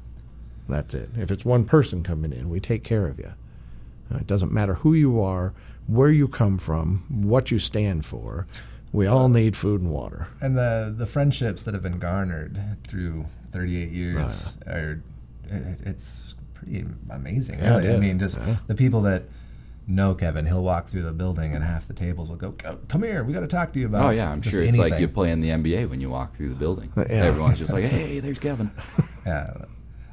That's it. If it's one person coming in, we take care of you. Uh, It doesn't matter who you are, where you come from, what you stand for. We all need food and water. And the the friendships that have been garnered through 38 years are it, it's pretty amazing. Yeah, Really. it I mean, just Yeah. the people that know Kevin, he'll walk through the building and half the tables will go, "Go- "Come here, we got to talk to you about." Oh yeah, I'm sure it's like you play in the NBA when you walk through the building. Uh, yeah. Everyone's just like, "Hey, there's Kevin." Yeah.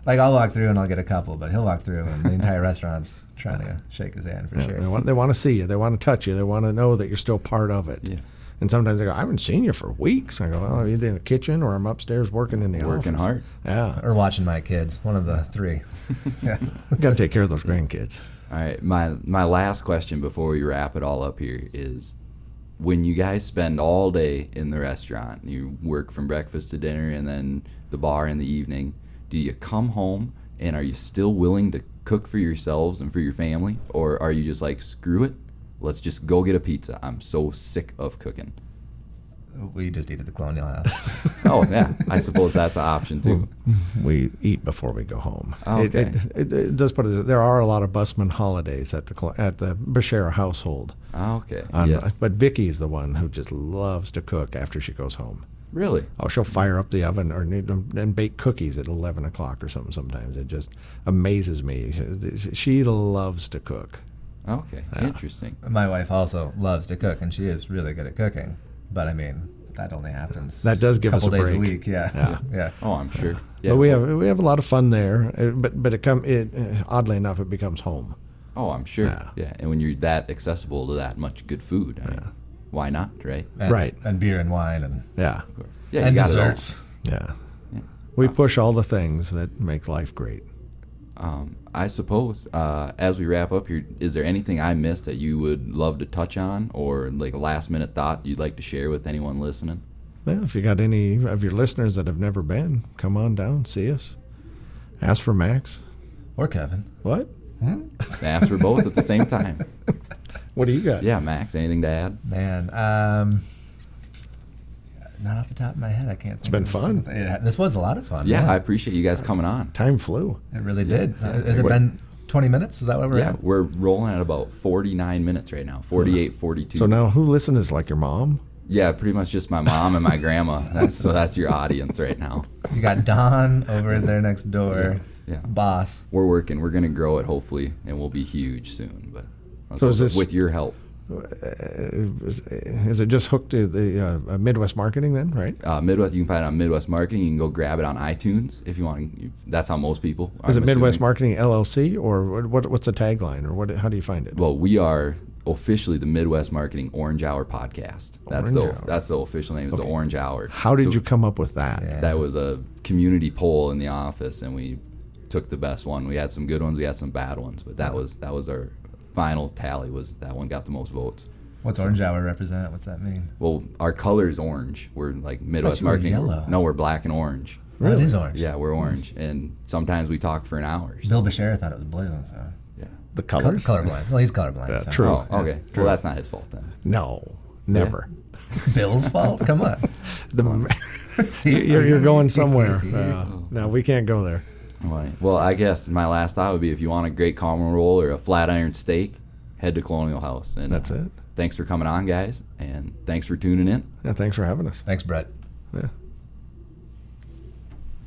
Like I'll walk through and I'll get a couple, but he'll walk through and the entire restaurant's trying to shake his hand for Yeah, sure. They want they want to see you. They want to touch you. They want to know that you're still part of it. Yeah. And sometimes they go, I haven't seen you for weeks. I go, well, either in the kitchen or I'm upstairs working in the Working office. hard. Yeah, Or watching my kids, one of the three. yeah. got to take care of those grandkids. All right, my my last question before we wrap it all up here is when you guys spend all day in the restaurant, you work from breakfast to dinner and then the bar in the evening, do you come home and are you still willing to cook for yourselves and for your family or are you just like screw it? Let's just go get a pizza. I'm so sick of cooking. We just eat at the Colonial House. Oh, yeah. I suppose that's an option too. We eat before we go home. Oh, It, okay. it, it, it does put it. There are a lot of busman holidays at the cl- at the Bashara household. Oh, okay. Um, yes. But Vicky's the one who just loves to cook after she goes home. Really? Oh, she'll fire up the oven or and bake cookies at eleven o'clock or something. Sometimes it just amazes me. She, she loves to cook. Okay. Interesting. My wife also loves to cook, and she is really good at cooking. But I mean, that only happens. That does give a couple a days break. a week. Yeah, Yeah. yeah. Oh, I'm sure. Yeah. but we have we have a lot of fun there. But but it come it uh, oddly enough it becomes home. Oh, I'm sure. Yeah. Yeah. And when you're that accessible to that much good food, I mean, why not, right? And, Right. And beer and wine and Yeah, Yeah, and you got it all. desserts. yeah. Yeah. We push all the things that make life great. Um, I suppose uh, as we wrap up here, is there anything I missed that you would love to touch on, or like a last minute thought you'd like to share with anyone listening? Well, if you got any of your listeners that have never been, come on down, see us. Ask for Max. Or Kevin. What? Ask for both at the same time. What do you got? Yeah, Max. Anything to add? Man, um, not off the top of my head, I can't. It's been fun. Yeah, this was a lot of fun. Yeah, I appreciate you guys coming on. Time flew. it really did. Uh, Has it been 20 minutes? Is that what we're Yeah, at? we're rolling at about 49 minutes right now. 48, 42. So now who listens? Like your mom? yeah, pretty much just my mom and my grandma. That's, so that's your audience right now. You got Don over there next door. Yeah. Boss. We're working. We're going to grow it hopefully, and we'll be huge soon. But So is this- with your help? Is, is it just hooked to the uh, Midwest Marketing then, right? Uh, Midwest, you can find it on Midwest Marketing. You can go grab it on iTunes if you want. That's how most people. Is it Midwest assuming. Marketing LLC or what, what? What's the tagline or what? How do you find it? Well, we are officially the Midwest Marketing Orange Hour podcast. That's Orange the Hour. that's the official name. Is the Orange Hour. How did So you come up with that? Yeah. That was a community poll in the office, and we took the best one. We had some good ones, we had some bad ones, but that was that was our final tally. Was that one got the most votes? What's Orange Hour represent? What's that mean? Well, our color is orange. We're like Midwest you were Marketing. yellow. No, we're black and orange. It is orange. Yeah, we're orange, and sometimes we talk for an hour. so- Bill Bashir thought it was blue. So. yeah. The Color, colors? colorblind. Well, he's colorblind. Yeah, so. true. Oh, okay. Well, that's not his fault then. No, never. Bill's fault. Come on. The, you're, you're going somewhere. Uh, no, we can't go there. Right. Well, I guess my last thought would be if you want a great caramel roll or a flat iron steak, head to Colonial House. And That's uh, it. Thanks for coming on, guys, and thanks for tuning in. Yeah, thanks for having us. Thanks, Brett. Yeah.